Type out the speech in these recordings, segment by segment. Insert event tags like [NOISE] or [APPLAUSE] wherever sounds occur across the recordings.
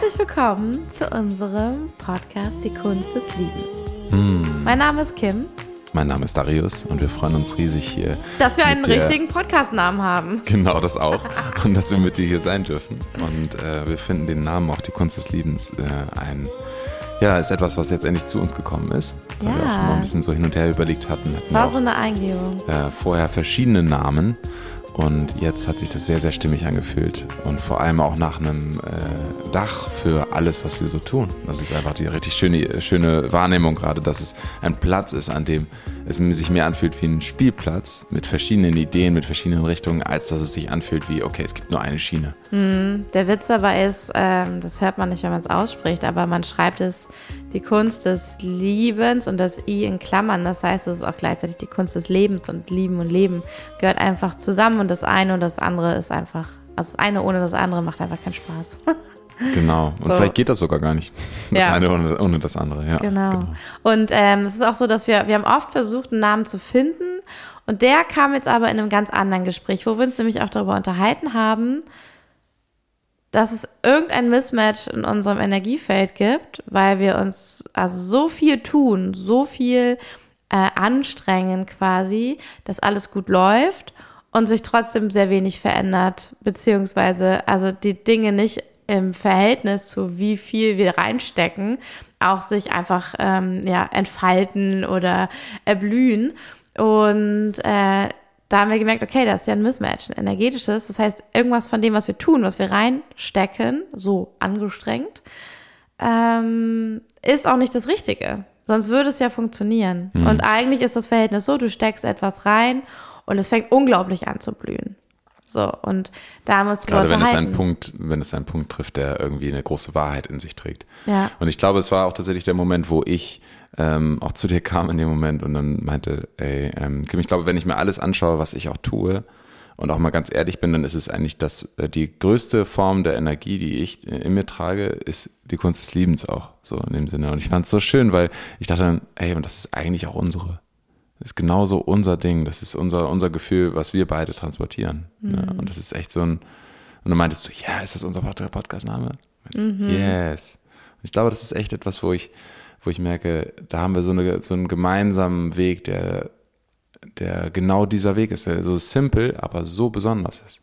Herzlich willkommen zu unserem Podcast Die Kunst des Liebens. Hm. Mein Name ist Kim. Mein Name ist Darius und wir freuen uns riesig hier. Dass wir einen richtigen Podcast-Namen haben. Genau, das auch. und dass wir mit dir hier sein dürfen. Und äh, wir finden den Namen auch Die Kunst des Liebens äh, ein. Ja, ist etwas, was jetzt endlich zu uns gekommen ist. Weil ja. wir auch schon mal ein bisschen so hin und her überlegt hatten. Es war so eine Eingebung. Äh, vorher verschiedene Namen. Und jetzt hat sich das sehr, sehr stimmig angefühlt. Und vor allem auch nach einem äh, Dach für alles, was wir so tun. Das ist einfach die richtig schöne, schöne Wahrnehmung gerade, dass es ein Platz ist, an dem es sich mehr anfühlt wie ein Spielplatz mit verschiedenen Ideen, mit verschiedenen Richtungen, als dass es sich anfühlt wie, okay, es gibt nur eine Schiene. Mm, der Witz dabei ist, ähm, das hört man nicht, wenn man es ausspricht, aber man schreibt es die Kunst des Liebens und das I in Klammern. Das heißt, es ist auch gleichzeitig die Kunst des Lebens und Lieben und Leben gehört einfach zusammen und das eine und das andere ist einfach, also das eine ohne das andere macht einfach keinen Spaß. [LAUGHS] Genau. Und so. vielleicht geht das sogar gar nicht. Das ja. eine ohne, ohne, das andere, ja. Genau. genau. Und ähm, es ist auch so, dass wir, wir haben oft versucht, einen Namen zu finden. Und der kam jetzt aber in einem ganz anderen Gespräch, wo wir uns nämlich auch darüber unterhalten haben, dass es irgendein Mismatch in unserem Energiefeld gibt, weil wir uns also so viel tun, so viel äh, anstrengen quasi, dass alles gut läuft und sich trotzdem sehr wenig verändert, beziehungsweise also die Dinge nicht im Verhältnis zu wie viel wir reinstecken, auch sich einfach ähm, ja, entfalten oder erblühen. Und äh, da haben wir gemerkt, okay, das ist ja ein Mismatch, ein energetisches. Das heißt, irgendwas von dem, was wir tun, was wir reinstecken, so angestrengt, ähm, ist auch nicht das Richtige. Sonst würde es ja funktionieren. Mhm. Und eigentlich ist das Verhältnis so, du steckst etwas rein und es fängt unglaublich an zu blühen. So, und da muss Gerade wenn es einen Punkt, wenn es einen Punkt trifft, der irgendwie eine große Wahrheit in sich trägt. Ja. Und ich glaube, es war auch tatsächlich der Moment, wo ich ähm, auch zu dir kam in dem Moment und dann meinte, ey, ähm, Kim, ich glaube, wenn ich mir alles anschaue, was ich auch tue und auch mal ganz ehrlich bin, dann ist es eigentlich das, äh, die größte Form der Energie, die ich in mir trage, ist die Kunst des Liebens auch, so in dem Sinne. Und ich fand es so schön, weil ich dachte dann, ey, und das ist eigentlich auch unsere ist genauso unser Ding. Das ist unser, unser Gefühl, was wir beide transportieren. Mhm. Ne? Und das ist echt so ein, und dann meintest du, ja, ist das unser Podcast-Name? Mhm. Yes. Und ich glaube, das ist echt etwas, wo ich, wo ich merke, da haben wir so, eine, so einen gemeinsamen Weg, der, der genau dieser Weg ist, der so simpel, aber so besonders ist.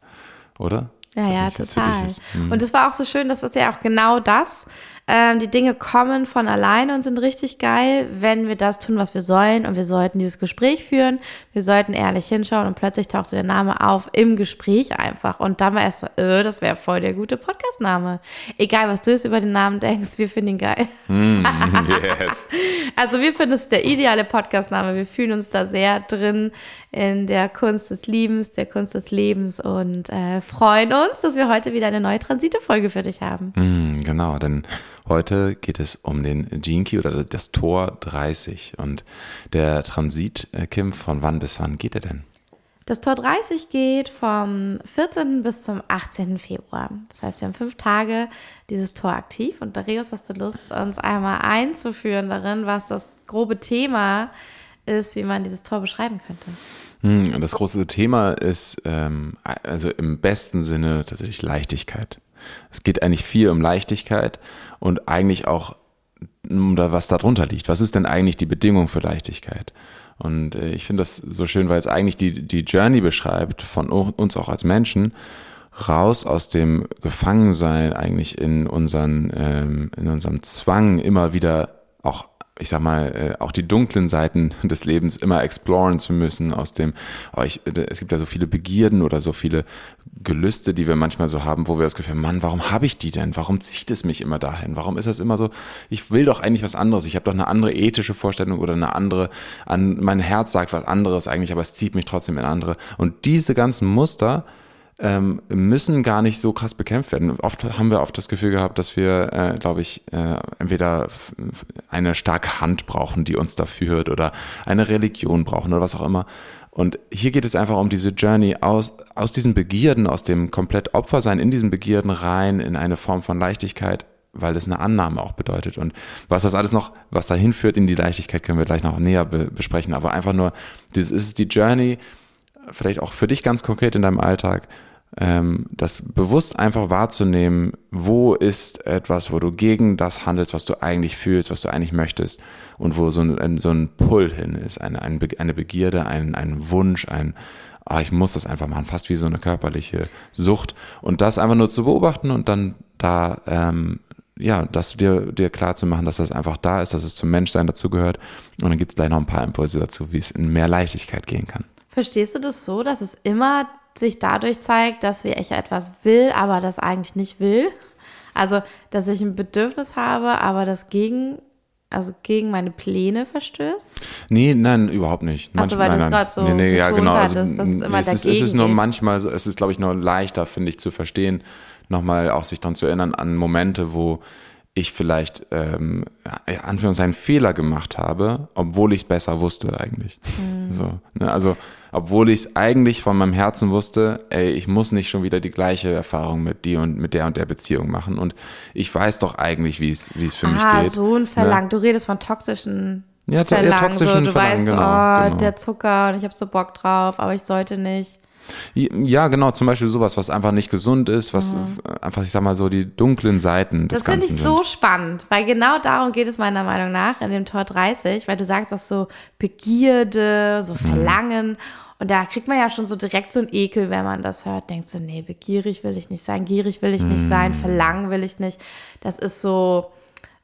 Oder? Ja, ja, total. Mhm. Und es war auch so schön, das ist ja auch genau das, ähm, die Dinge kommen von alleine und sind richtig geil, wenn wir das tun, was wir sollen. Und wir sollten dieses Gespräch führen. Wir sollten ehrlich hinschauen und plötzlich tauchte der Name auf im Gespräch einfach. Und dann war erst so, äh, das wäre voll der gute Podcast-Name. Egal, was du jetzt über den Namen denkst, wir finden ihn geil. Mm, [LAUGHS] yes. also wir finden es der ideale Podcast-Name. Wir fühlen uns da sehr drin in der Kunst des Liebens, der Kunst des Lebens und äh, freuen uns, dass wir heute wieder eine neue Transite-Folge für dich haben. Mm, genau, denn Heute geht es um den Key oder das Tor 30 und der Transit, Kim, von wann bis wann geht er denn? Das Tor 30 geht vom 14. bis zum 18. Februar. Das heißt, wir haben fünf Tage dieses Tor aktiv. Und Darius, hast du Lust, uns einmal einzuführen darin, was das grobe Thema ist, wie man dieses Tor beschreiben könnte? Hm, das große Thema ist ähm, also im besten Sinne tatsächlich Leichtigkeit. Es geht eigentlich viel um Leichtigkeit und eigentlich auch um da, was darunter liegt. Was ist denn eigentlich die Bedingung für Leichtigkeit? Und äh, ich finde das so schön, weil es eigentlich die, die Journey beschreibt von uns auch als Menschen, raus aus dem Gefangensein eigentlich in unseren, ähm, in unserem Zwang immer wieder auch ich sag mal, äh, auch die dunklen Seiten [LAUGHS] des Lebens immer exploren zu müssen, aus dem, oh, ich, äh, es gibt ja so viele Begierden oder so viele Gelüste, die wir manchmal so haben, wo wir das Gefühl haben, Mann, warum habe ich die denn? Warum zieht es mich immer dahin? Warum ist das immer so, ich will doch eigentlich was anderes, ich habe doch eine andere ethische Vorstellung oder eine andere, an mein Herz sagt was anderes eigentlich, aber es zieht mich trotzdem in andere. Und diese ganzen Muster, ähm, müssen gar nicht so krass bekämpft werden. Oft haben wir oft das Gefühl gehabt, dass wir, äh, glaube ich, äh, entweder eine starke Hand brauchen, die uns da führt, oder eine Religion brauchen oder was auch immer. Und hier geht es einfach um diese Journey aus, aus diesen Begierden, aus dem komplett Opfersein in diesen Begierden rein in eine Form von Leichtigkeit, weil es eine Annahme auch bedeutet. Und was das alles noch, was dahin führt in die Leichtigkeit, können wir gleich noch näher be besprechen. Aber einfach nur, das ist die Journey, vielleicht auch für dich ganz konkret in deinem Alltag, das bewusst einfach wahrzunehmen, wo ist etwas, wo du gegen das handelst, was du eigentlich fühlst, was du eigentlich möchtest und wo so ein, so ein Pull hin ist, eine, eine Begierde, ein, ein Wunsch, ein, ah, ich muss das einfach machen, fast wie so eine körperliche Sucht und das einfach nur zu beobachten und dann da, ähm, ja, das dir, dir klar zu machen, dass das einfach da ist, dass es zum Menschsein dazugehört und dann gibt es gleich noch ein paar Impulse dazu, wie es in mehr Leichtigkeit gehen kann. Verstehst du das so, dass es immer sich dadurch zeigt, dass wir ich etwas will, aber das eigentlich nicht will. Also, dass ich ein Bedürfnis habe, aber das gegen, also gegen meine Pläne verstößt? Nee, nein, überhaupt nicht. Manch, also, weil du es gerade so nee, nee, ja, genau. Hattest, also, dass es immer es, ist, es ist nur manchmal so, es ist, glaube ich, nur leichter, finde ich, zu verstehen, nochmal auch sich dann zu erinnern an Momente, wo ich vielleicht ähm, ja, Anführungszeichen Fehler gemacht habe, obwohl ich es besser wusste eigentlich. Mhm. So, ne? Also obwohl ich es eigentlich von meinem Herzen wusste, ey, ich muss nicht schon wieder die gleiche Erfahrung mit dir und mit der und der Beziehung machen. Und ich weiß doch eigentlich, wie es wie es für ah, mich geht. Ah, so ein Verlangen. Ne? Du redest von toxischen ja, Verlangen. Ja, toxischen so, du Verlangen, weißt, genau, oh, genau. der Zucker und ich habe so Bock drauf, aber ich sollte nicht. Ja, genau, zum Beispiel sowas, was einfach nicht gesund ist, was mhm. einfach, ich sag mal so, die dunklen Seiten des Das finde ich so spannend, weil genau darum geht es meiner Meinung nach in dem Tor 30, weil du sagst auch so Begierde, so mhm. Verlangen. Mhm. Und da kriegt man ja schon so direkt so einen Ekel, wenn man das hört. Denkt so, nee, begierig will ich nicht sein, gierig will ich nicht mhm. sein, verlangen will ich nicht. Das ist so,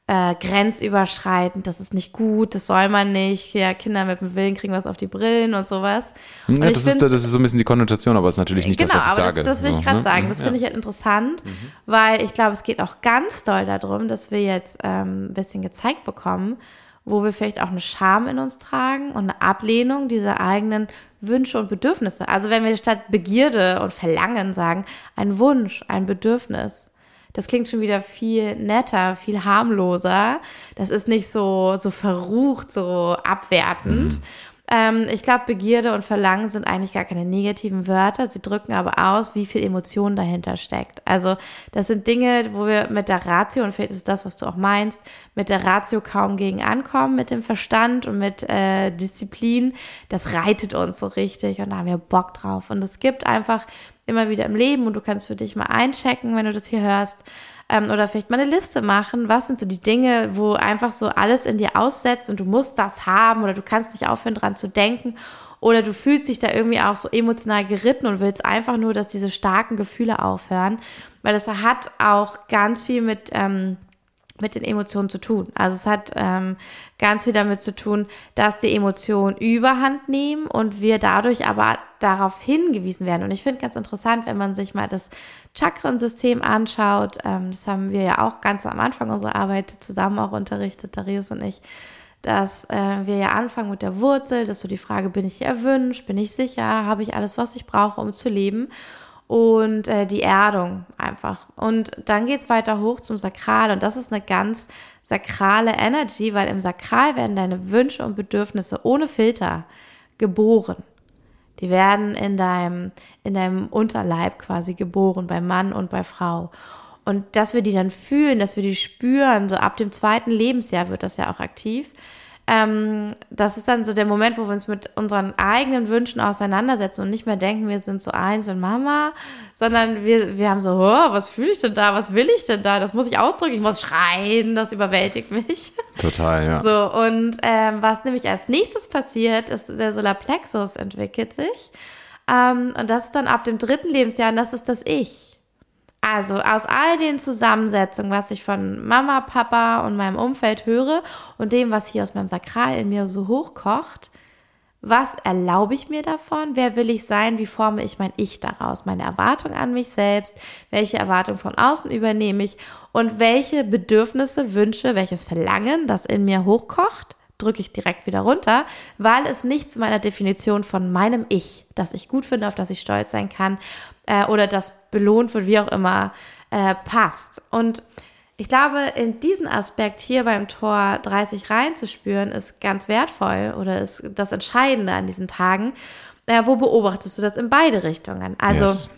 äh, grenzüberschreitend, das ist nicht gut, das soll man nicht. Ja, Kinder mit dem Willen kriegen was auf die Brillen und sowas. Ja, das, ist, das ist so ein bisschen die Konnotation, aber es ist natürlich nicht genau, das, was ich sage. Genau, aber das, das will ich gerade so, sagen. Das ja. finde ich halt interessant, mhm. weil ich glaube, es geht auch ganz doll darum, dass wir jetzt ähm, ein bisschen gezeigt bekommen, wo wir vielleicht auch eine Scham in uns tragen und eine Ablehnung dieser eigenen Wünsche und Bedürfnisse. Also wenn wir statt Begierde und Verlangen sagen, ein Wunsch, ein Bedürfnis, das klingt schon wieder viel netter, viel harmloser. Das ist nicht so, so verrucht, so abwertend. Mhm. Ähm, ich glaube, Begierde und Verlangen sind eigentlich gar keine negativen Wörter. Sie drücken aber aus, wie viel Emotion dahinter steckt. Also, das sind Dinge, wo wir mit der Ratio, und vielleicht ist das, was du auch meinst, mit der Ratio kaum gegen ankommen, mit dem Verstand und mit äh, Disziplin. Das reitet uns so richtig und da haben wir Bock drauf. Und es gibt einfach immer wieder im Leben und du kannst für dich mal einchecken, wenn du das hier hörst. Ähm, oder vielleicht mal eine Liste machen. Was sind so die Dinge, wo einfach so alles in dir aussetzt und du musst das haben oder du kannst nicht aufhören, dran zu denken. Oder du fühlst dich da irgendwie auch so emotional geritten und willst einfach nur, dass diese starken Gefühle aufhören. Weil das hat auch ganz viel mit ähm, mit den Emotionen zu tun. Also es hat ähm, ganz viel damit zu tun, dass die Emotionen überhand nehmen und wir dadurch aber darauf hingewiesen werden. Und ich finde ganz interessant, wenn man sich mal das Chakrensystem anschaut. Ähm, das haben wir ja auch ganz am Anfang unserer Arbeit zusammen auch unterrichtet, Darius und ich dass äh, wir ja anfangen mit der Wurzel, dass so die Frage, bin ich erwünscht, bin ich sicher, habe ich alles, was ich brauche, um zu leben und äh, die Erdung einfach. Und dann geht es weiter hoch zum Sakral und das ist eine ganz sakrale Energy, weil im Sakral werden deine Wünsche und Bedürfnisse ohne Filter geboren. Die werden in deinem, in deinem Unterleib quasi geboren, bei Mann und bei Frau. Und dass wir die dann fühlen, dass wir die spüren, so ab dem zweiten Lebensjahr wird das ja auch aktiv, ähm, das ist dann so der Moment, wo wir uns mit unseren eigenen Wünschen auseinandersetzen und nicht mehr denken, wir sind so eins mit Mama, sondern wir, wir haben so, oh, was fühle ich denn da, was will ich denn da, das muss ich ausdrücken, ich muss schreien, das überwältigt mich. Total, ja. So, und ähm, was nämlich als nächstes passiert, ist, der Solarplexus entwickelt sich. Ähm, und das ist dann ab dem dritten Lebensjahr, und das ist das Ich. Also aus all den Zusammensetzungen, was ich von Mama, Papa und meinem Umfeld höre und dem, was hier aus meinem Sakral in mir so hochkocht, was erlaube ich mir davon? Wer will ich sein? Wie forme ich mein Ich daraus? Meine Erwartung an mich selbst? Welche Erwartung von außen übernehme ich? Und welche Bedürfnisse, Wünsche, welches Verlangen, das in mir hochkocht, drücke ich direkt wieder runter, weil es nicht zu meiner Definition von meinem Ich, das ich gut finde, auf das ich stolz sein kann, äh, oder das belohnt wird, wie auch immer, äh, passt. Und ich glaube, in diesen Aspekt hier beim Tor 30 reinzuspüren, ist ganz wertvoll oder ist das Entscheidende an diesen Tagen. Äh, wo beobachtest du das in beide Richtungen? Also yes.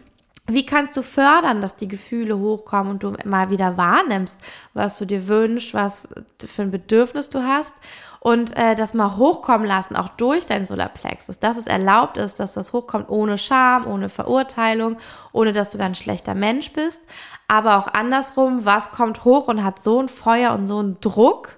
Wie kannst du fördern, dass die Gefühle hochkommen und du mal wieder wahrnimmst, was du dir wünschst, was für ein Bedürfnis du hast und äh, das mal hochkommen lassen, auch durch dein Solarplexus, dass es erlaubt ist, dass das hochkommt ohne Scham, ohne Verurteilung, ohne dass du dann ein schlechter Mensch bist, aber auch andersrum, was kommt hoch und hat so ein Feuer und so einen Druck,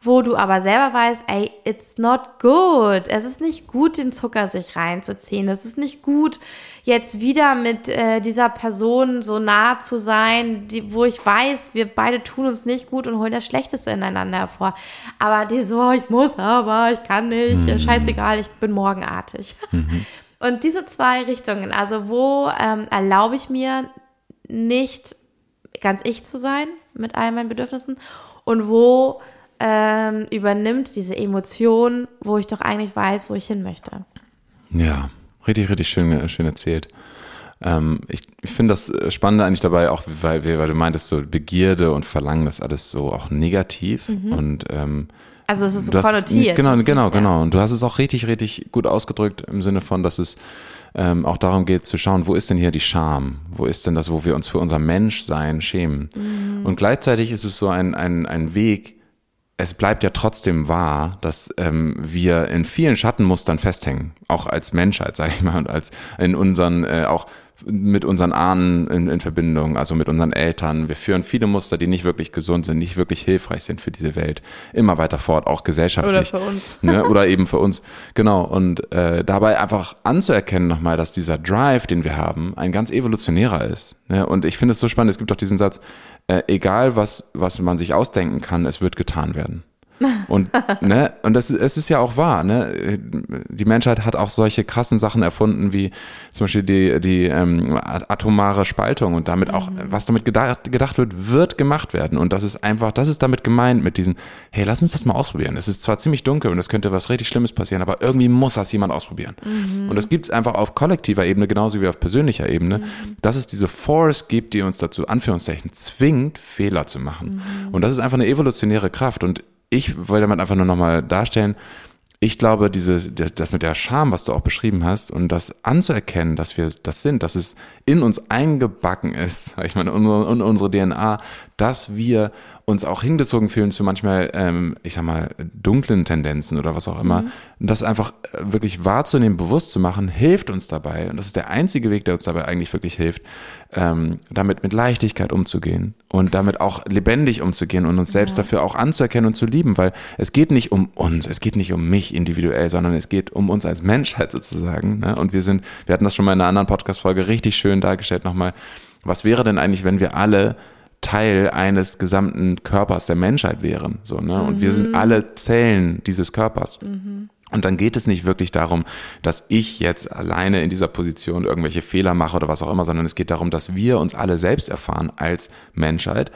wo du aber selber weißt, ey, it's not good. Es ist nicht gut, den Zucker sich reinzuziehen. Es ist nicht gut, jetzt wieder mit äh, dieser Person so nah zu sein, die, wo ich weiß, wir beide tun uns nicht gut und holen das Schlechteste ineinander hervor. Aber die so, ich muss aber, ich kann nicht, mhm. scheißegal, ich bin morgenartig. Mhm. [LAUGHS] Und diese zwei Richtungen, also wo ähm, erlaube ich mir nicht ganz ich zu sein mit all meinen Bedürfnissen und wo ähm, übernimmt diese Emotion, wo ich doch eigentlich weiß, wo ich hin möchte. Ja, richtig, richtig schön, schön erzählt. Ähm, ich ich finde das äh, Spannende eigentlich dabei, auch weil, weil du meintest, so Begierde und Verlangen, das alles so auch negativ mhm. und ähm, also es ist so konnotiert. Genau, genau, genau. Und du hast es auch richtig, richtig gut ausgedrückt im Sinne von, dass es ähm, auch darum geht zu schauen, wo ist denn hier die Scham? Wo ist denn das, wo wir uns für unser Menschsein schämen? Mhm. Und gleichzeitig ist es so ein, ein, ein Weg, es bleibt ja trotzdem wahr, dass ähm, wir in vielen Schattenmustern festhängen, auch als Menschheit, sage ich mal, und als in unseren äh, auch mit unseren Ahnen in, in Verbindung, also mit unseren Eltern. Wir führen viele Muster, die nicht wirklich gesund sind, nicht wirklich hilfreich sind für diese Welt. Immer weiter fort, auch gesellschaftlich. Oder für uns. Ne? [LAUGHS] Oder eben für uns. Genau. Und äh, dabei einfach anzuerkennen nochmal, dass dieser Drive, den wir haben, ein ganz evolutionärer ist. Ne? Und ich finde es so spannend, es gibt doch diesen Satz, äh, egal was, was man sich ausdenken kann, es wird getan werden. Und, ne, und das, es ist ja auch wahr, ne? Die Menschheit hat auch solche krassen Sachen erfunden, wie zum Beispiel die, die ähm, atomare Spaltung und damit auch, mhm. was damit gedacht, gedacht wird, wird gemacht werden. Und das ist einfach, das ist damit gemeint mit diesen, hey, lass uns das mal ausprobieren. Es ist zwar ziemlich dunkel und es könnte was richtig Schlimmes passieren, aber irgendwie muss das jemand ausprobieren. Mhm. Und das gibt es einfach auf kollektiver Ebene genauso wie auf persönlicher Ebene, mhm. dass es diese Force gibt, die uns dazu, Anführungszeichen, zwingt, Fehler zu machen. Mhm. Und das ist einfach eine evolutionäre Kraft. Und ich wollte damit einfach nur nochmal darstellen, ich glaube, diese, das mit der Scham, was du auch beschrieben hast, und das anzuerkennen, dass wir das sind, dass es in uns eingebacken ist, sag ich in unsere, in unsere DNA, dass wir uns auch hingezogen fühlen zu manchmal, ähm, ich sag mal, dunklen Tendenzen oder was auch immer. Mhm. Das einfach äh, wirklich wahrzunehmen, bewusst zu machen, hilft uns dabei. Und das ist der einzige Weg, der uns dabei eigentlich wirklich hilft, ähm, damit mit Leichtigkeit umzugehen und damit auch lebendig umzugehen und uns selbst ja. dafür auch anzuerkennen und zu lieben, weil es geht nicht um uns, es geht nicht um mich individuell, sondern es geht um uns als Menschheit sozusagen. Ne? Und wir sind, wir hatten das schon mal in einer anderen Podcast-Folge richtig schön dargestellt nochmal. Was wäre denn eigentlich, wenn wir alle Teil eines gesamten Körpers der Menschheit wären. So, ne? Und mhm. wir sind mhm. alle Zellen dieses Körpers. Mhm. Und dann geht es nicht wirklich darum, dass ich jetzt alleine in dieser Position irgendwelche Fehler mache oder was auch immer, sondern es geht darum, dass wir uns alle selbst erfahren als Menschheit.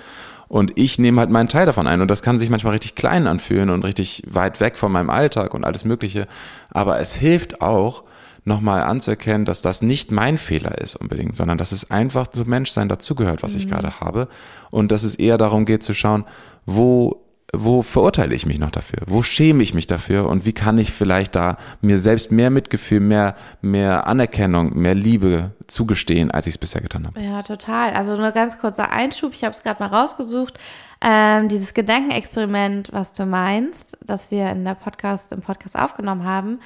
Und ich nehme halt meinen Teil davon ein. Und das kann sich manchmal richtig klein anfühlen und richtig weit weg von meinem Alltag und alles Mögliche. Aber es hilft auch, nochmal anzuerkennen, dass das nicht mein Fehler ist unbedingt, sondern dass es einfach zum Menschsein dazugehört, was mhm. ich gerade habe. Und dass es eher darum geht zu schauen, wo wo verurteile ich mich noch dafür? Wo schäme ich mich dafür? Und wie kann ich vielleicht da mir selbst mehr Mitgefühl, mehr, mehr Anerkennung, mehr Liebe zugestehen, als ich es bisher getan habe? Ja, total. Also nur ganz kurzer Einschub. Ich habe es gerade mal rausgesucht. Ähm, dieses Gedankenexperiment, was du meinst, das wir in der Podcast, im Podcast aufgenommen haben,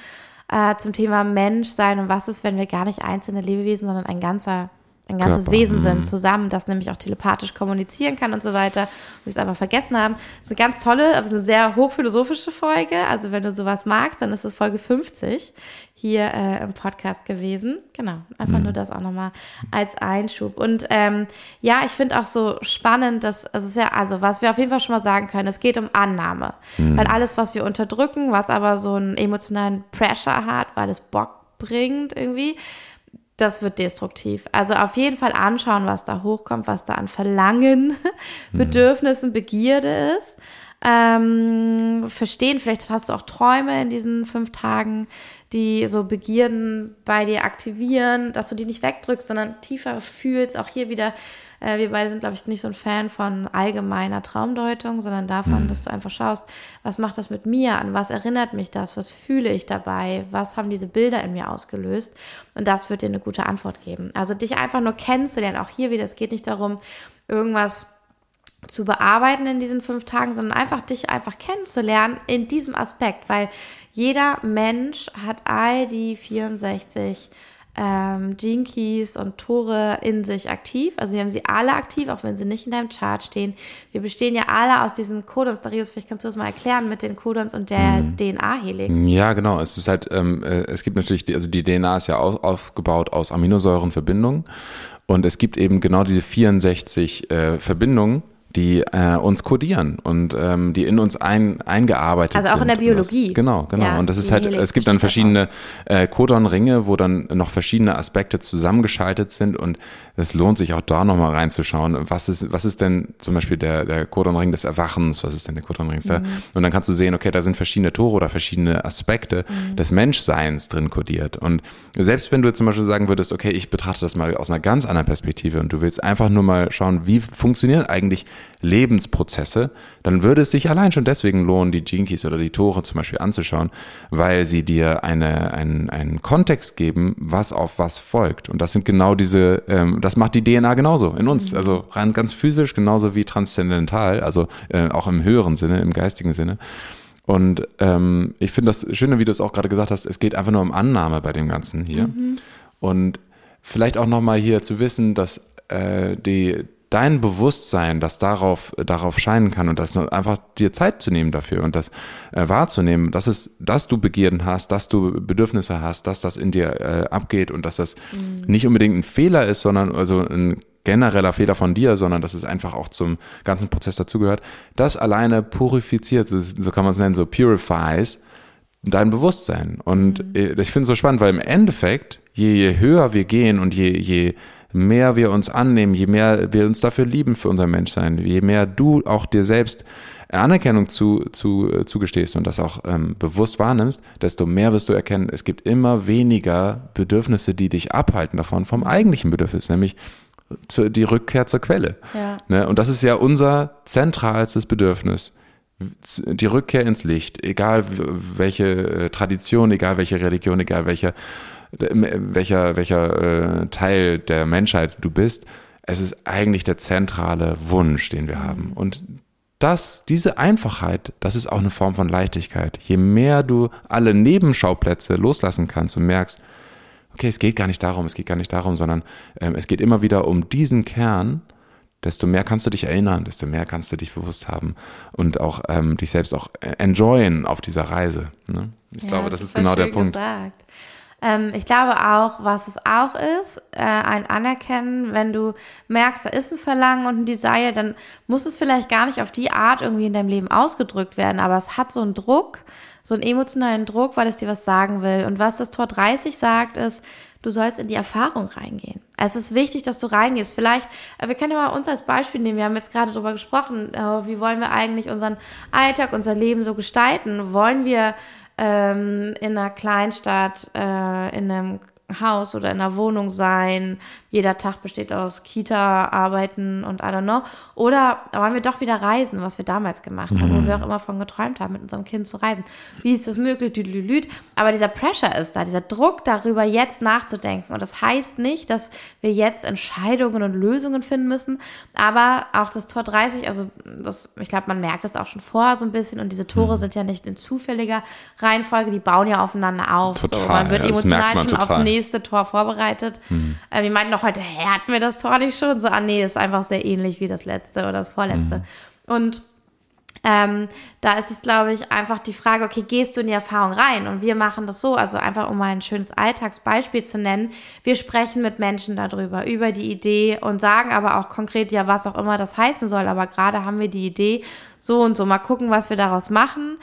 äh, zum Thema Menschsein und was ist, wenn wir gar nicht einzelne Lebewesen, sondern ein ganzer ein ganzes Körper. Wesen sind, mhm. zusammen, das nämlich auch telepathisch kommunizieren kann und so weiter. Wir es einfach vergessen haben. Das ist eine ganz tolle, aber es ist eine sehr hochphilosophische Folge. Also wenn du sowas magst, dann ist es Folge 50 hier äh, im Podcast gewesen. Genau, einfach mhm. nur das auch nochmal als Einschub. Und ähm, ja, ich finde auch so spannend, dass es ist ja, also was wir auf jeden Fall schon mal sagen können, es geht um Annahme. Mhm. Weil alles, was wir unterdrücken, was aber so einen emotionalen Pressure hat, weil es Bock bringt irgendwie, das wird destruktiv. Also auf jeden Fall anschauen, was da hochkommt, was da an Verlangen, [LAUGHS] mhm. Bedürfnissen, Begierde ist. Ähm, verstehen, vielleicht hast du auch Träume in diesen fünf Tagen, die so Begierden bei dir aktivieren, dass du die nicht wegdrückst, sondern tiefer fühlst. Auch hier wieder Äh, wir beide sind, glaube ich, nicht so ein Fan von allgemeiner Traumdeutung, sondern davon, Mhm. dass du einfach schaust, was macht das mit mir, an was erinnert mich das, was fühle ich dabei, was haben diese Bilder in mir ausgelöst. Und das wird dir eine gute Antwort geben. Also dich einfach nur kennenzulernen, auch hier wieder, es geht nicht darum, irgendwas zu bearbeiten in diesen fünf Tagen, sondern einfach dich einfach kennenzulernen in diesem Aspekt, weil jeder Mensch hat all die 64 ähm, Gene Keys und Tore in sich aktiv. Also wir haben sie alle aktiv, auch wenn sie nicht in deinem Chart stehen. Wir bestehen ja alle aus diesen Codons. Darius, vielleicht kannst du das mal erklären mit den Codons und der DNA-Helix. Ja, genau. Es ist halt, ähm, äh, es gibt natürlich, die, also die DNA ist ja au- aufgebaut aus Aminosäurenverbindungen und es gibt eben genau diese 64 äh, Verbindungen, die äh, uns kodieren und ähm, die in uns ein, eingearbeitet sind. Also auch in der Und das- Biologie. genau, genau. Ja, und das ist halt, es gibt dann verschiedene äh, Codon-Ringe, wo dann noch verschiedene Aspekte zusammengeschaltet sind und es lohnt sich auch da nochmal reinzuschauen, was ist, was ist denn zum Beispiel der, der Codon-Ring des Erwachens, was ist denn der Codon-Ring Mhm. und dann kannst du sehen, okay, da sind verschiedene Tore oder verschiedene Aspekte Mhm. des Menschseins drin kodiert und selbst wenn du zum Beispiel sagen würdest, okay, ich betrachte das mal aus einer ganz anderen Perspektive und du willst einfach nur mal schauen, wie funktionieren eigentlich Lebensprozesse, dann würde es sich allein schon deswegen lohnen, die Keys oder die Tore zum Beispiel anzuschauen, weil sie dir eine, einen, einen Kontext geben, was auf was folgt. Und das sind genau diese, ähm, das macht die DNA genauso in uns. Also rein ganz physisch, genauso wie transzendental, also äh, auch im höheren Sinne, im geistigen Sinne. Und ähm, ich finde das Schöne, wie du es auch gerade gesagt hast, es geht einfach nur um Annahme bei dem Ganzen hier. Und vielleicht auch nochmal hier zu wissen, dass äh, die, dein Bewusstsein, das darauf, darauf scheinen kann und das einfach dir Zeit zu nehmen dafür und das äh, wahrzunehmen, dass es, dass du Begierden hast, dass du Bedürfnisse hast, dass das in dir äh, abgeht und dass das nicht unbedingt ein Fehler ist, sondern also ein genereller Fehler von dir, sondern dass es einfach auch zum ganzen Prozess dazugehört. Das alleine purifiziert, so, so kann man es nennen, so purifies dein Bewusstsein. Und äh, ich finde es so spannend, weil im Endeffekt, je, je höher wir gehen und je, je mehr wir uns annehmen, je mehr wir uns dafür lieben für unser Menschsein, je mehr du auch dir selbst Anerkennung zu, zu, äh, zugestehst und das auch ähm, bewusst wahrnimmst, desto mehr wirst du erkennen, es gibt immer weniger Bedürfnisse, die dich abhalten davon vom eigentlichen Bedürfnis, nämlich zu, die Rückkehr zur Quelle. Ja. Ne? Und das ist ja unser zentralstes Bedürfnis. Die Rückkehr ins Licht, egal welche äh, Tradition, egal welche Religion, egal welcher, welcher, welcher äh, Teil der Menschheit du bist, es ist eigentlich der zentrale Wunsch, den wir haben. Und das, diese Einfachheit, das ist auch eine Form von Leichtigkeit. Je mehr du alle Nebenschauplätze loslassen kannst und merkst, okay, es geht gar nicht darum, es geht gar nicht darum, sondern ähm, es geht immer wieder um diesen Kern, desto mehr kannst du dich erinnern, desto mehr kannst du dich bewusst haben und auch ähm, dich selbst auch äh, enjoyen auf dieser Reise. Ne? Ich Ja, glaube, das ist voll genau der Punkt. Gesagt. Ähm, ich glaube auch, was es auch ist, äh, ein Anerkennen, wenn du merkst, da ist ein Verlangen und ein Desire, dann muss es vielleicht gar nicht auf die Art irgendwie in deinem Leben ausgedrückt werden, aber es hat so einen Druck, so einen emotionalen Druck, weil es dir was sagen will. Und was das Tor 30 sagt, ist, du sollst in die Erfahrung reingehen. Es ist wichtig, dass du reingehst. Vielleicht, äh, wir können ja mal uns als Beispiel nehmen. Wir haben jetzt gerade darüber gesprochen, äh, wie wollen wir eigentlich unseren Alltag, unser Leben so gestalten? Wollen wir ähm, in einer Kleinstadt, äh, in einem Haus oder in einer Wohnung sein. Jeder Tag besteht aus Kita, Arbeiten und I don't know. Oder wollen wir doch wieder reisen, was wir damals gemacht haben, wo wir auch immer von geträumt haben, mit unserem Kind zu reisen. Wie ist das möglich? Lüt, Aber dieser Pressure ist da, dieser Druck darüber, jetzt nachzudenken. Und das heißt nicht, dass wir jetzt Entscheidungen und Lösungen finden müssen, aber auch das Tor 30, also das, ich glaube, man merkt das auch schon vorher so ein bisschen und diese Tore sind ja nicht in zufälliger Reihenfolge, die bauen ja aufeinander auf. so, Total, man wird ja, emotional man schon aufs total. Nächste Tor vorbereitet. Äh, die meinten noch heute, hä, hatten wir das Tor nicht schon? So, ah nee, ist einfach sehr ähnlich wie das letzte oder das vorletzte. Und ähm, da ist es, glaube ich, einfach die Frage, okay, gehst du in die Erfahrung rein? Und wir machen das so, also einfach um mal ein schönes Alltagsbeispiel zu nennen. Wir sprechen mit Menschen darüber, über die Idee und sagen aber auch konkret, ja, was auch immer das heißen soll. Aber gerade haben wir die Idee, so und so, mal gucken, was wir daraus machen.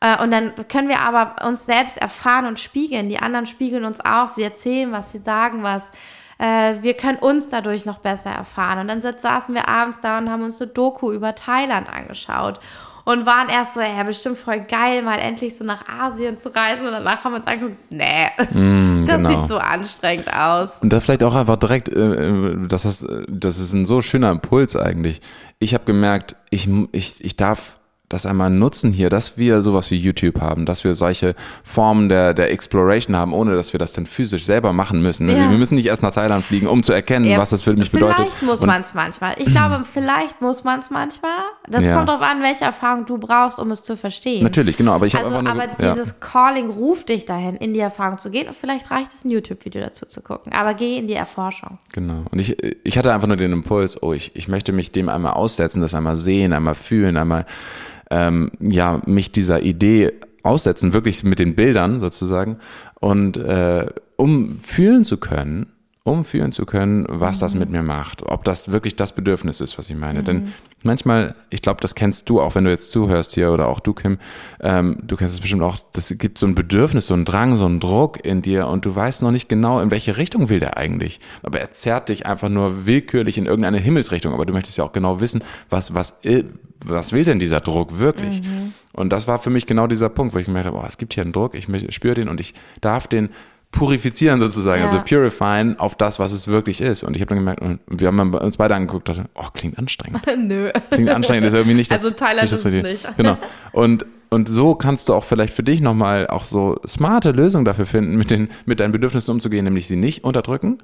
Äh, Und dann können wir aber uns selbst erfahren und spiegeln. Die anderen spiegeln uns auch. Sie erzählen was, sie sagen was. Äh, Wir können uns dadurch noch besser erfahren. Und dann saßen wir abends da und haben uns eine Doku über Thailand angeschaut. und waren erst so, ja, bestimmt voll geil, mal endlich so nach Asien zu reisen. Und danach haben wir uns angeguckt, nee, [LAUGHS] Mm, das genau. sieht so anstrengend aus. Und da vielleicht auch einfach direkt, äh, das, ist, das ist ein so schöner Impuls eigentlich. Ich habe gemerkt, ich, ich, ich darf das einmal nutzen hier, dass wir sowas wie YouTube haben, dass wir solche Formen der, der Exploration haben, ohne dass wir das dann physisch selber machen müssen. Ja. Wir müssen nicht erst nach Thailand fliegen, um zu erkennen, Ja, was das für mich vielleicht bedeutet. muss Und- man es manchmal. Ich glaube, [CLEARS THROAT] vielleicht muss man es manchmal. Das Ja. kommt darauf an, welche Erfahrung du brauchst, um es zu verstehen. Natürlich, genau, aber ich Also, einfach nur. aber dieses Calling ruft dich dahin, in die Erfahrung zu gehen. Und vielleicht reicht es, ein YouTube-Video dazu zu gucken. Aber geh in die Erforschung. Genau. Und ich, ich hatte einfach nur den Impuls, oh, ich, ich möchte mich dem einmal aussetzen, das einmal sehen, einmal fühlen, einmal ähm, ja, mich dieser Idee aussetzen, wirklich mit den Bildern sozusagen. Und äh, um fühlen zu können, um fühlen zu können, was das mit mir macht, ob das wirklich das Bedürfnis ist, was ich meine. Denn manchmal, ich glaube, das kennst du auch, wenn du jetzt zuhörst hier oder auch du, Kim, ähm, du kennst es bestimmt auch, das gibt so ein Bedürfnis, so einen Drang, so einen Druck in dir und du weißt noch nicht genau, in welche Richtung will der eigentlich. Aber er zerrt dich einfach nur willkürlich in irgendeine Himmelsrichtung, aber du möchtest ja auch genau wissen, was, was, was will denn dieser Druck wirklich? Und das war für mich genau dieser Punkt, wo ich gemerkt habe, oh, es gibt hier einen Druck, ich spüre den und ich darf den purifizieren sozusagen, Ja. also purifyen auf das, was es wirklich ist. Und ich habe dann gemerkt, und wir haben uns beide angeguckt, dachte, oh, klingt anstrengend. [LAUGHS] Nö. Klingt anstrengend, ist irgendwie nicht das. Also Thailand nicht das ist es nicht. Genau. [LAUGHS] Und, und so kannst du auch vielleicht für dich nochmal auch so smarte Lösungen dafür finden, mit, den, mit deinen Bedürfnissen umzugehen, nämlich sie nicht unterdrücken,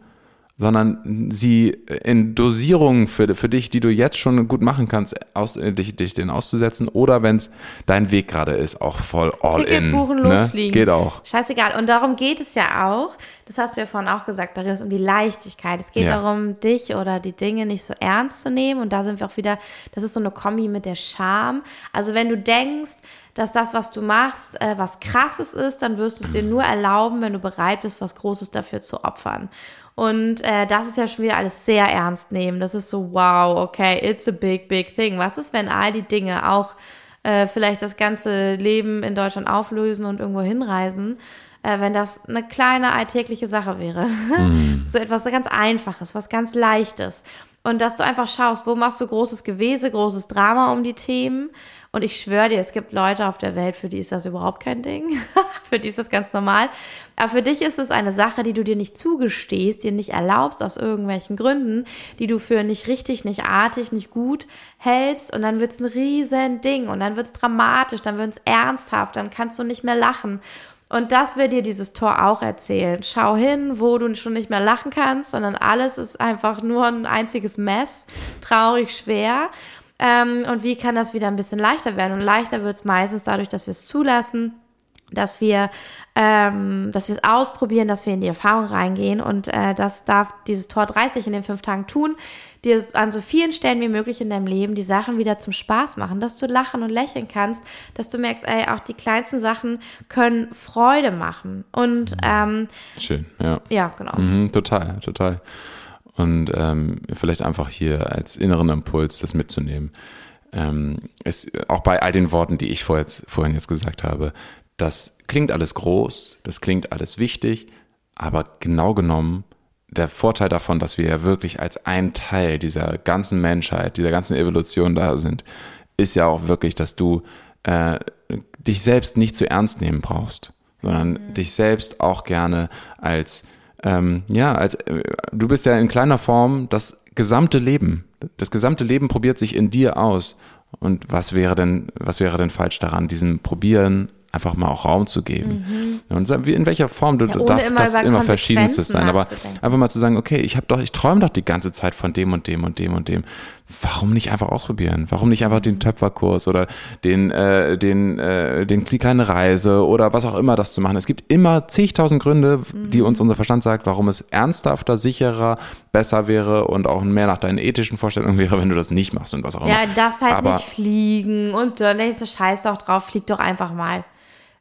sondern sie in Dosierungen für, für dich, die du jetzt schon gut machen kannst, aus, äh, dich, dich denen auszusetzen oder wenn es dein Weg gerade ist, auch voll all Ticket in. buchen, ne? losfliegen. Geht auch. Scheißegal. Und darum geht es ja auch. Das hast du ja vorhin auch gesagt, darin ist um die Leichtigkeit. Es geht Ja. darum, dich oder die Dinge nicht so ernst zu nehmen. Und da sind wir auch wieder, das ist so eine Kombi mit der Scham. Also wenn du denkst, dass das, was du machst, äh, was krasses ist, dann wirst du es dir nur erlauben, wenn du bereit bist, was Großes dafür zu opfern. Und äh, das ist ja schon wieder alles sehr ernst nehmen. Das ist so, wow, okay, it's a big, big thing. Was ist, wenn all die Dinge auch äh, vielleicht das ganze Leben in Deutschland auflösen und irgendwo hinreisen, äh, wenn das eine kleine alltägliche Sache wäre. [LAUGHS] so etwas ganz Einfaches, was ganz Leichtes. Und dass du einfach schaust, wo machst du großes Gewese, großes Drama um die Themen. Und ich schwöre dir, es gibt Leute auf der Welt, für die ist das überhaupt kein Ding. [LAUGHS] für die ist das ganz normal. Aber für dich ist es eine Sache, die du dir nicht zugestehst, dir nicht erlaubst aus irgendwelchen Gründen, die du für nicht richtig, nicht artig, nicht gut hältst. Und dann wird es ein riesen Ding. Und dann wird es dramatisch, dann wird es ernsthaft, dann kannst du nicht mehr lachen. Und das will dir dieses Tor auch erzählen. Schau hin, wo du schon nicht mehr lachen kannst, sondern alles ist einfach nur ein einziges Mess, traurig, schwer. Ähm, und wie kann das wieder ein bisschen leichter werden? Und leichter wird es meistens dadurch, dass wir es zulassen, dass wir ähm, dass wir es ausprobieren, dass wir in die Erfahrung reingehen und äh, das darf dieses Tor 30 in den fünf Tagen tun, dir an so vielen Stellen wie möglich in deinem Leben die Sachen wieder zum Spaß machen, dass du lachen und lächeln kannst, dass du merkst, ey, auch die kleinsten Sachen können Freude machen und ähm, Schön, ja. ja, genau. Mhm, total, total. Und ähm, vielleicht einfach hier als inneren Impuls das mitzunehmen. Ähm, es, auch bei all den Worten, die ich vor jetzt, vorhin jetzt gesagt habe, das klingt alles groß, das klingt alles wichtig, aber genau genommen der Vorteil davon, dass wir ja wirklich als ein Teil dieser ganzen Menschheit, dieser ganzen Evolution da sind, ist ja auch wirklich, dass du äh, dich selbst nicht zu ernst nehmen brauchst, sondern dich selbst auch gerne als ähm, ja, als äh, du bist ja in kleiner Form das gesamte Leben. Das gesamte Leben probiert sich in dir aus. Und was wäre denn, was wäre denn falsch daran, diesem Probieren einfach mal auch Raum zu geben? Und so, wie- in welcher Form du Mhm. Ja, ohne darf immer das immer verschiedenstes Konsequenzen sein, aber einfach mal zu sagen, okay, ich habe doch, ich träume doch die ganze Zeit von dem und dem und dem und dem. Warum nicht einfach ausprobieren? Warum nicht einfach Mhm. den Töpferkurs oder den, äh, den, äh, den die kleine Reise oder was auch immer das zu machen? Es gibt immer zigtausend Gründe, die Mhm. uns unser Verstand sagt, warum es ernsthafter, sicherer, besser wäre und auch mehr nach deinen ethischen Vorstellungen wäre, wenn du das nicht machst und was auch immer. Ja, darfst halt Aber- nicht fliegen und dann denkst du, scheiß doch drauf, flieg doch einfach mal.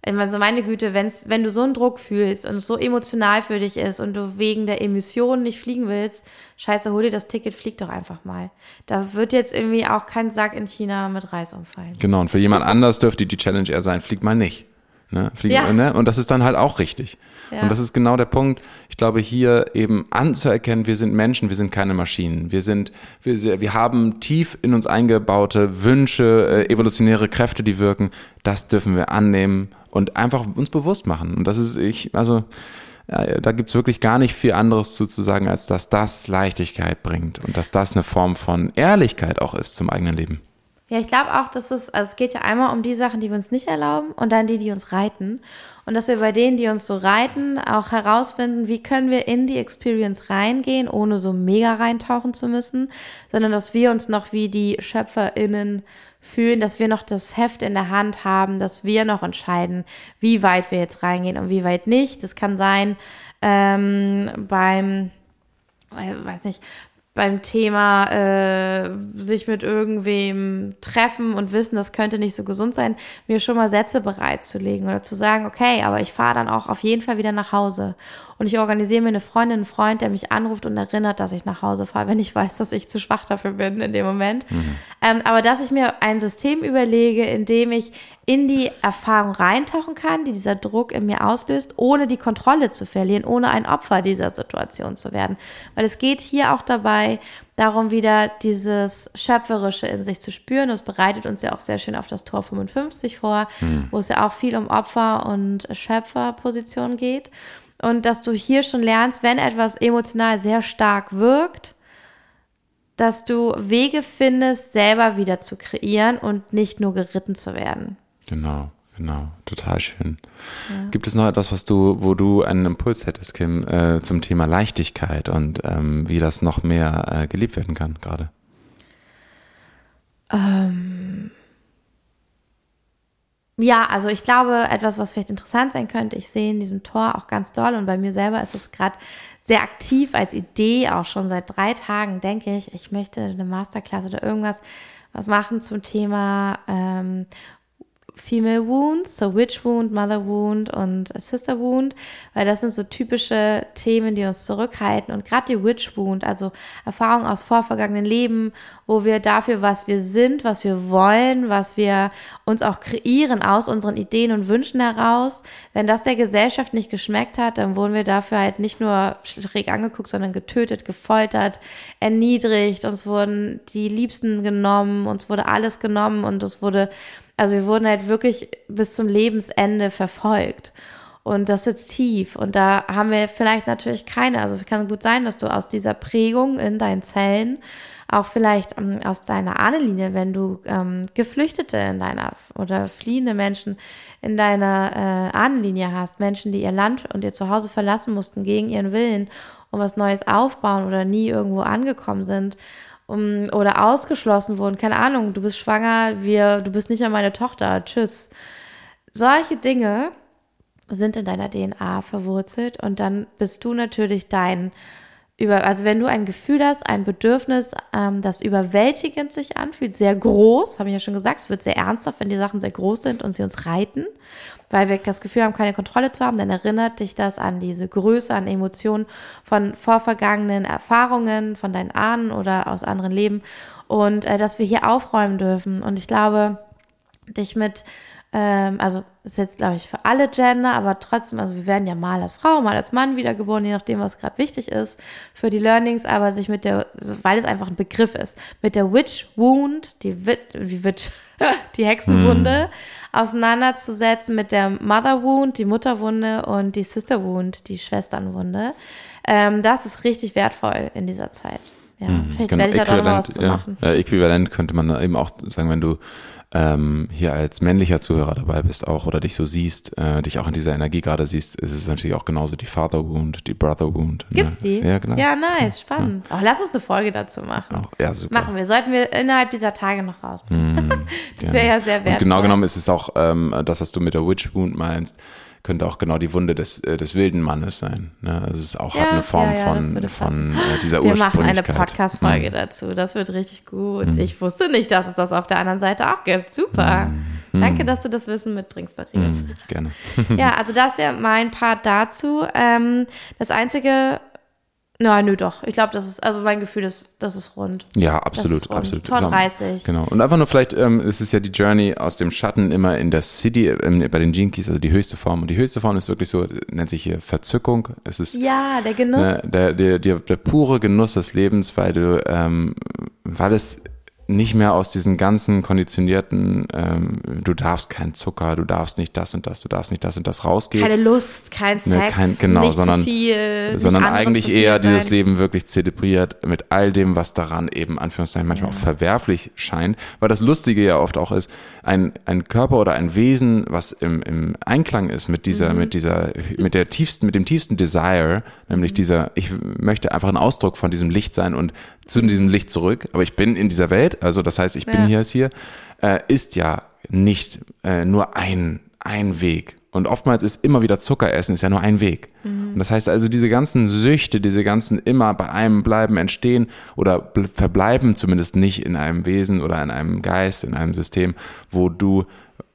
Also meine Güte, wenn's, wenn du so einen Druck fühlst und es so emotional für dich ist und du wegen der Emissionen nicht fliegen willst, scheiße, hol dir das Ticket, flieg doch einfach mal. Da wird jetzt irgendwie auch kein Sack in China mit Reis umfallen. Genau, und für jemand anders dürfte die Challenge eher sein, flieg mal nicht. Ne? Flieg, Ja. ne? Und das ist dann halt auch richtig. Und das ist genau der Punkt. Ich glaube, hier eben anzuerkennen, wir sind Menschen, wir sind keine Maschinen. Wir sind, wir, wir haben tief in uns eingebaute Wünsche, äh, evolutionäre Kräfte, die wirken. Das dürfen wir annehmen und einfach uns bewusst machen. Und das ist, ich, also, ja, da gibt's wirklich gar nicht viel anderes zu, zu sagen, als dass das Leichtigkeit bringt und dass das eine Form von Ehrlichkeit auch ist zum eigenen Leben. Ja, ich glaube auch, dass es, also es geht ja einmal um die Sachen, die wir uns nicht erlauben und dann die, die uns reiten. Und dass wir bei denen, die uns so reiten, auch herausfinden, wie können wir in die Experience reingehen, ohne so mega reintauchen zu müssen, sondern dass wir uns noch wie die SchöpferInnen fühlen, dass wir noch das Heft in der Hand haben, dass wir noch entscheiden, wie weit wir jetzt reingehen und wie weit nicht. Das kann sein ähm, beim, weiß nicht, beim Thema äh, sich mit irgendwem treffen und wissen, das könnte nicht so gesund sein, mir schon mal Sätze bereitzulegen oder zu sagen, okay, aber ich fahre dann auch auf jeden Fall wieder nach Hause und ich organisiere mir eine Freundin, einen Freund, der mich anruft und erinnert, dass ich nach Hause fahre, wenn ich weiß, dass ich zu schwach dafür bin in dem Moment. Mhm. Ähm, aber dass ich mir ein System überlege, in dem ich in die Erfahrung reintauchen kann, die dieser Druck in mir auslöst, ohne die Kontrolle zu verlieren, ohne ein Opfer dieser Situation zu werden. Weil es geht hier auch dabei, darum wieder dieses Schöpferische in sich zu spüren. Das bereitet uns ja auch sehr schön auf das Tor 55 vor, mhm. wo es ja auch viel um Opfer- und Schöpferposition geht. Und dass du hier schon lernst, wenn etwas emotional sehr stark wirkt, dass du Wege findest, selber wieder zu kreieren und nicht nur geritten zu werden. Genau, genau, total schön. Ja. Gibt es noch etwas, was du, wo du einen Impuls hättest, Kim, äh, zum Thema Leichtigkeit und ähm, wie das noch mehr äh, gelebt werden kann gerade? Ähm, ja, also ich glaube, etwas, was vielleicht interessant sein könnte, ich sehe in diesem Tor auch ganz doll und bei mir selber ist es gerade sehr aktiv als Idee, auch schon seit drei Tagen denke ich, ich möchte eine Masterclass oder irgendwas was machen zum Thema ähm, Female Wounds, so Witch Wound, Mother Wound und Sister Wound, weil das sind so typische Themen, die uns zurückhalten. Und gerade die Witch Wound, also Erfahrungen aus vorvergangenen Leben, wo wir dafür, was wir sind, was wir wollen, was wir uns auch kreieren aus unseren Ideen und Wünschen heraus, wenn das der Gesellschaft nicht geschmeckt hat, dann wurden wir dafür halt nicht nur schräg angeguckt, sondern getötet, gefoltert, erniedrigt, uns wurden die Liebsten genommen, uns wurde alles genommen und es wurde also wir wurden halt wirklich bis zum Lebensende verfolgt. Und das sitzt tief. Und da haben wir vielleicht natürlich keine. Also es kann gut sein, dass du aus dieser Prägung in deinen Zellen, auch vielleicht ähm, aus deiner Ahnenlinie, wenn du ähm, Geflüchtete in deiner oder fliehende Menschen in deiner äh, Ahnenlinie hast, Menschen, die ihr Land und ihr Zuhause verlassen mussten gegen ihren Willen und was Neues aufbauen oder nie irgendwo angekommen sind um, oder ausgeschlossen wurden. Keine Ahnung, du bist schwanger, wir, du bist nicht mehr meine Tochter. Tschüss. Solche Dinge sind in deiner DNA verwurzelt und dann bist du natürlich dein über, also wenn du ein Gefühl hast, ein Bedürfnis, ähm, das überwältigend sich anfühlt, sehr groß, habe ich ja schon gesagt, es wird sehr ernsthaft, wenn die Sachen sehr groß sind und sie uns reiten weil wir das Gefühl haben, keine Kontrolle zu haben, dann erinnert dich das an diese Größe, an Emotionen von vorvergangenen Erfahrungen, von deinen Ahnen oder aus anderen Leben und äh, dass wir hier aufräumen dürfen. Und ich glaube, dich mit ähm, also ist jetzt, glaube ich, für alle Gender, aber trotzdem, also wir werden ja mal als Frau, mal als Mann wiedergeboren, je nachdem, was gerade wichtig ist für die Learnings, aber sich mit der, weil es einfach ein Begriff ist, mit der Witch Wound, die, Wit, die Witch, [LAUGHS] die Hexenwunde, mm. auseinanderzusetzen mit der Mother Wound, die Mutterwunde und die Sister Wound, die Schwesternwunde. Ähm, das ist richtig wertvoll in dieser Zeit. Ja, vielleicht genau. zu ja, machen. Äh, äquivalent könnte man eben auch sagen, wenn du ähm, hier als männlicher Zuhörer dabei bist auch oder dich so siehst, äh, dich auch in dieser Energie gerade siehst, ist es natürlich auch genauso die Father Wound, die Brother Wound. Ne? Gibt's die? Ja, genau. Ja, nice, spannend. Ja. Oh, lass uns eine Folge dazu machen. Auch, ja, super. Machen wir. Sollten wir innerhalb dieser Tage noch raus. Mm, [LAUGHS] das wäre ja sehr wertvoll. Und genau genommen ist es auch ähm, das, was du mit der Witch Wound meinst könnte auch genau die Wunde des, äh, des wilden Mannes sein. Ne? Also es ist auch ja, hat eine Form ja, ja, von, von äh, dieser Wir machen eine Podcast-Folge mhm. dazu. Das wird richtig gut. Mhm. Ich wusste nicht, dass es das auf der anderen Seite auch gibt. Super. Mhm. Danke, dass du das Wissen mitbringst, Darius. Mhm, gerne. ja, [LAUGHS] also das wäre mein Part dazu. Ähm, das Einzige, Nein, nö, doch. Ich glaube, das ist, also mein Gefühl ist, das ist rund. Ja, absolut, rund. absolut. Tor So, 30. Genau. Und einfach nur vielleicht, ähm, es ist ja die Journey aus dem Schatten immer in der City, ähm, bei den Gene Keys, also die höchste Form. Und die höchste Form ist wirklich so, nennt sich hier Verzückung. Es ist Ja, der Genuss. ne, der, der, der, der pure Genuss des Lebens, weil du, ähm, weil es nicht mehr aus diesen ganzen konditionierten, ähm, du darfst keinen Zucker, du darfst nicht das und das, du darfst nicht das und das rausgeht. Keine Lust, kein Sex, Ne, kein- genau, nicht sondern- zu viel, sondern eigentlich eher dieses sein. Leben wirklich zelebriert mit all dem, was daran eben Anführungszeichen manchmal auch verwerflich scheint. Weil das Lustige ja oft auch ist, ein, ein Körper oder ein Wesen, was im, im Einklang ist mit dieser, Mhm. mit dieser, mit der tiefsten, mit dem tiefsten Desire, nämlich Mhm. dieser, ich möchte einfach ein Ausdruck von diesem Licht sein und zu diesem Licht zurück, aber ich bin in dieser Welt, also das heißt, ich bin Ja. hier jetzt hier, äh, ist ja nicht äh, nur ein, ein Weg. Und oftmals ist immer wieder Zucker essen, ist ja nur ein Weg. Und das heißt also, diese ganzen Süchte, diese ganzen immer bei einem bleiben, entstehen oder bl- verbleiben zumindest nicht in einem Wesen oder in einem Geist, in einem System, wo du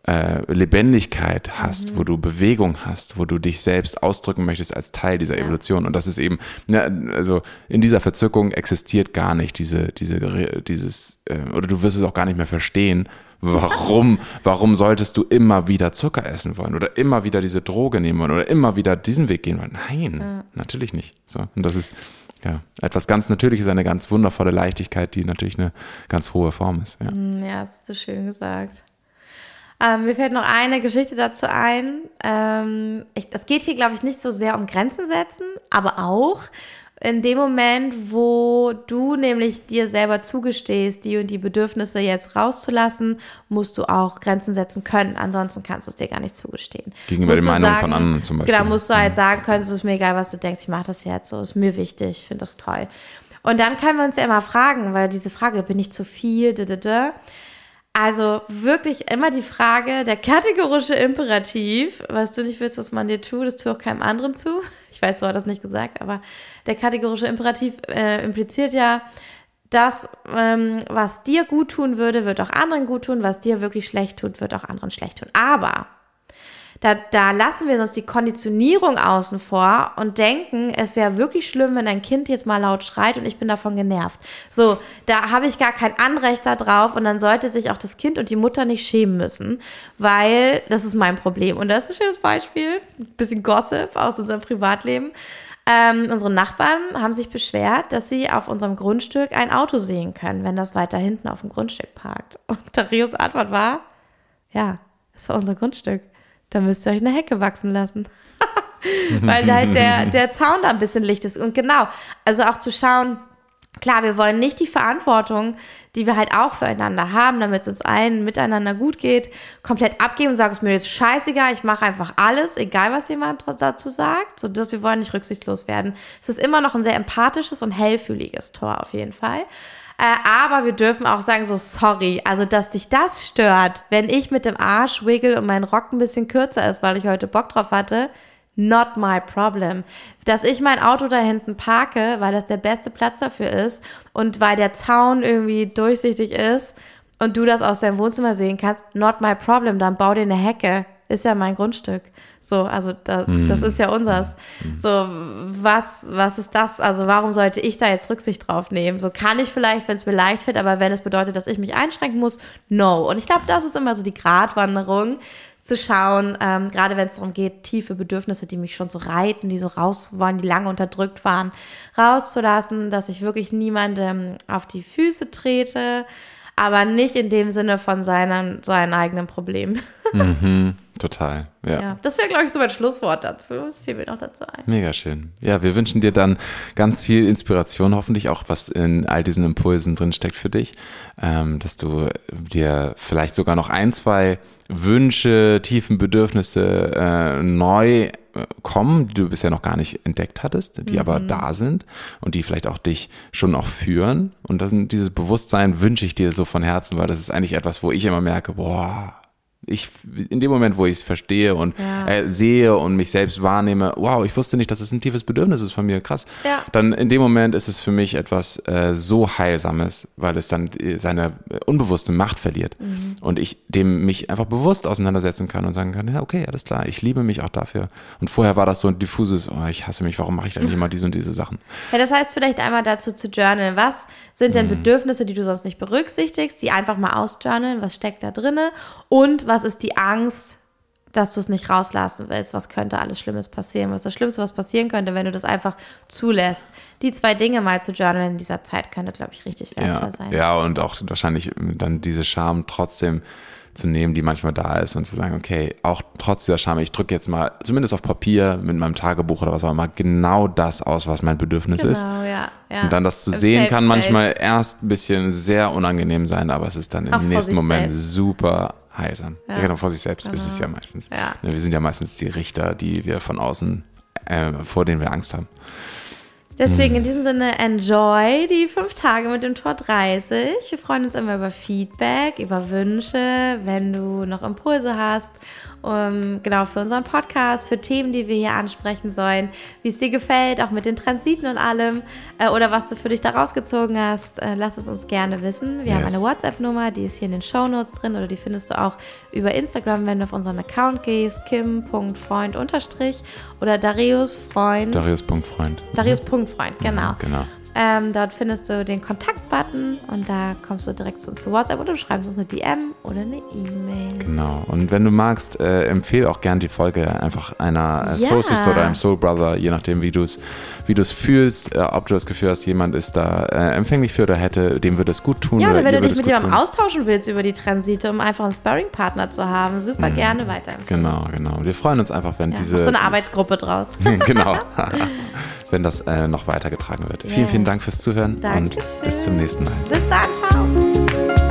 äh, Lebendigkeit hast, wo du Bewegung hast, wo du dich selbst ausdrücken möchtest als Teil dieser Evolution. Und das ist eben, ne, also in dieser Verzückung existiert gar nicht diese, diese, dieses, äh, oder du wirst es auch gar nicht mehr verstehen, warum, warum solltest du immer wieder Zucker essen wollen oder immer wieder diese Droge nehmen wollen oder immer wieder diesen Weg gehen wollen? Nein, natürlich nicht. So. Und das ist, ja, etwas ganz Natürliches, eine ganz wundervolle Leichtigkeit, die natürlich eine ganz hohe Form ist. Ja. Ja, das hast du schön gesagt. Ähm, mir fällt noch eine Geschichte dazu ein. Ähm, ich, das geht hier, glaube ich, nicht so sehr um Grenzen setzen, aber auch in dem Moment, wo du nämlich dir selber zugestehst, die und die Bedürfnisse jetzt rauszulassen, musst du auch Grenzen setzen können. Ansonsten kannst du es dir gar nicht zugestehen. Gegenüber den du Meinungen von anderen zum Beispiel. Mhm. Genau, musst du halt sagen können, es ist mir egal, was du denkst, ich mache das jetzt so, ist mir wichtig, ich finde das toll. Und dann können wir uns ja immer fragen, weil diese Frage, bin ich zu viel, da, da, da. Also wirklich immer die Frage, der kategorische Imperativ, was du nicht willst, was man dir tut, das tue auch keinem anderen zu. [LAUGHS] Ich weiß, du hast das nicht gesagt, aber der kategorische Imperativ äh, impliziert ja, das, ähm, was dir gut tun würde, wird auch anderen gut tun, was dir wirklich schlecht tut, wird auch anderen schlecht tun. Aber da, da lassen wir uns die Konditionierung außen vor und denken, es wäre wirklich schlimm, wenn ein Kind jetzt mal laut schreit und ich bin davon genervt. So, da habe ich gar kein Anrecht darauf und dann sollte sich auch das Kind und die Mutter nicht schämen müssen, weil das ist mein Problem. Und das ist ein schönes Beispiel, ein bisschen Gossip aus unserem Privatleben. Ähm, unsere Nachbarn haben sich beschwert, dass sie auf unserem Grundstück ein Auto sehen können, wenn das weiter hinten auf dem Grundstück parkt. Und Darius Antwort war, ja, das war unser Grundstück. Da müsst ihr euch eine Hecke wachsen lassen. [LAUGHS] Weil halt der, der Zaun da ein bisschen licht ist. Und genau, also auch zu schauen, klar, wir wollen nicht die Verantwortung, die wir halt auch füreinander haben, damit es uns allen miteinander gut geht, komplett abgeben und sagen, es mir jetzt scheißegal, ich mache einfach alles, egal was jemand dazu sagt. So, dass wir wollen nicht rücksichtslos werden. Es ist immer noch ein sehr empathisches und hellfühliges Tor auf jeden Fall. Äh, aber wir dürfen auch sagen, so sorry, also dass dich das stört, wenn ich mit dem Arsch wiggle und mein Rock ein bisschen kürzer ist, weil ich heute Bock drauf hatte, not my problem. Dass ich mein Auto da hinten parke, weil das der beste Platz dafür ist und weil der Zaun irgendwie durchsichtig ist und du das aus deinem Wohnzimmer sehen kannst, not my problem, dann bau dir eine Hecke. Ist ja mein Grundstück. So, also da, das ist ja unseres. So, was, was ist das? Also, warum sollte ich da jetzt Rücksicht drauf nehmen? So kann ich vielleicht, wenn es mir leicht fällt, aber wenn es bedeutet, dass ich mich einschränken muss, no. Und ich glaube, das ist immer so die Gratwanderung, zu schauen, ähm, gerade wenn es darum geht, tiefe Bedürfnisse, die mich schon so reiten, die so raus wollen, die lange unterdrückt waren, rauszulassen, dass ich wirklich niemandem auf die Füße trete, aber nicht in dem Sinne von seinen, seinen eigenen Problemen. [LAUGHS] Total, ja. Ja, das wäre, glaube ich, so mein Schlusswort dazu. Das fiel mir noch dazu ein. Mega schön. Ja, wir wünschen dir dann ganz viel Inspiration, hoffentlich auch, was in all diesen Impulsen drin steckt für dich, ähm, dass du dir vielleicht sogar noch ein, zwei Wünsche, tiefen Bedürfnisse äh, neu äh, kommen, die du bisher noch gar nicht entdeckt hattest, die aber da sind und die vielleicht auch dich schon auch führen. Und das, dieses Bewusstsein wünsche ich dir so von Herzen, weil das ist eigentlich etwas, wo ich immer merke, boah, ich in dem Moment, wo ich es verstehe und Ja. äh, sehe und mich selbst wahrnehme, wow, ich wusste nicht, dass es ein tiefes Bedürfnis ist von mir, krass. Ja. Dann in dem Moment ist es für mich etwas äh, so heilsames, weil es dann äh, seine äh, unbewusste Macht verliert Mhm. und ich dem mich einfach bewusst auseinandersetzen kann und sagen kann, ja, okay, alles klar, ich liebe mich auch dafür. Und vorher war das so ein diffuses, oh, ich hasse mich, warum mache ich denn nicht immer diese und diese Sachen? [LAUGHS] Ja, das heißt vielleicht einmal dazu zu journalen. Was sind Mhm. denn Bedürfnisse, die du sonst nicht berücksichtigst? Die einfach mal ausjournalen. Was steckt da drinne? Und was ist die Angst, dass du es nicht rauslassen willst? Was könnte alles Schlimmes passieren? Was ist das Schlimmste, was passieren könnte, wenn du das einfach zulässt? Die zwei Dinge mal zu journalen in dieser Zeit könnte, glaube ich, richtig wertvoll Ja, sein. ja, und auch wahrscheinlich dann diese Scham trotzdem zu nehmen, die manchmal da ist und zu sagen, okay, auch trotz dieser Scham, ich drücke jetzt mal, zumindest auf Papier mit meinem Tagebuch oder was auch immer, genau das aus, was mein Bedürfnis ist. Genau, ja, ja. Und dann das zu Also sehen Safe kann Space. manchmal erst ein bisschen sehr unangenehm sein, aber es ist dann im Auch nächsten Moment selbst. super heilsam. Ja. Genau, vor sich selbst ist es ja meistens. Ja. Ne, Wir sind ja meistens die Richter, die wir von außen, äh, vor denen wir Angst haben. Deswegen Mhm. in diesem Sinne, enjoy die fünf Tage mit dem Tor 30. Wir freuen uns immer über Feedback, über Wünsche, wenn du noch Impulse hast. Um, genau, für unseren Podcast, für Themen, die wir hier ansprechen sollen, wie es dir gefällt, auch mit den Transiten und allem, äh, oder was du für dich da rausgezogen hast, äh, lass es uns gerne wissen. Wir haben Yes. eine WhatsApp-Nummer, die ist hier in den Shownotes drin oder die findest du auch über Instagram, wenn du auf unseren Account gehst, kim.freund oder Darius Freund. Darius.freund. Darius.freund, genau. Genau. Ähm, dort findest du den Kontakt-Button und da kommst du direkt zu uns zu WhatsApp oder du schreibst uns eine DM oder eine E-Mail. Genau. Und wenn du magst, äh, empfehle auch gern die Folge einfach einer äh, Ja. Soul Sister oder einem Soul Brother, je nachdem, wie du es wie du es fühlst, äh, ob du das Gefühl hast, jemand ist da äh, empfänglich für oder hätte, dem würde es gut tun. Ja, oder wenn du dich mit jemandem tun. austauschen willst über die Transite, um einfach einen Sparring-Partner zu haben, super gerne weiterempfehlen. Genau, genau. Wir freuen uns einfach, wenn Ja, diese. so eine Arbeitsgruppe draus. [LAUGHS] genau. [LAUGHS] [LAUGHS] wenn das äh, noch weitergetragen wird. Vielen, Yes. vielen Dank fürs Zuhören Dankeschön. und bis zum nächsten Mal. Bis dann, ciao.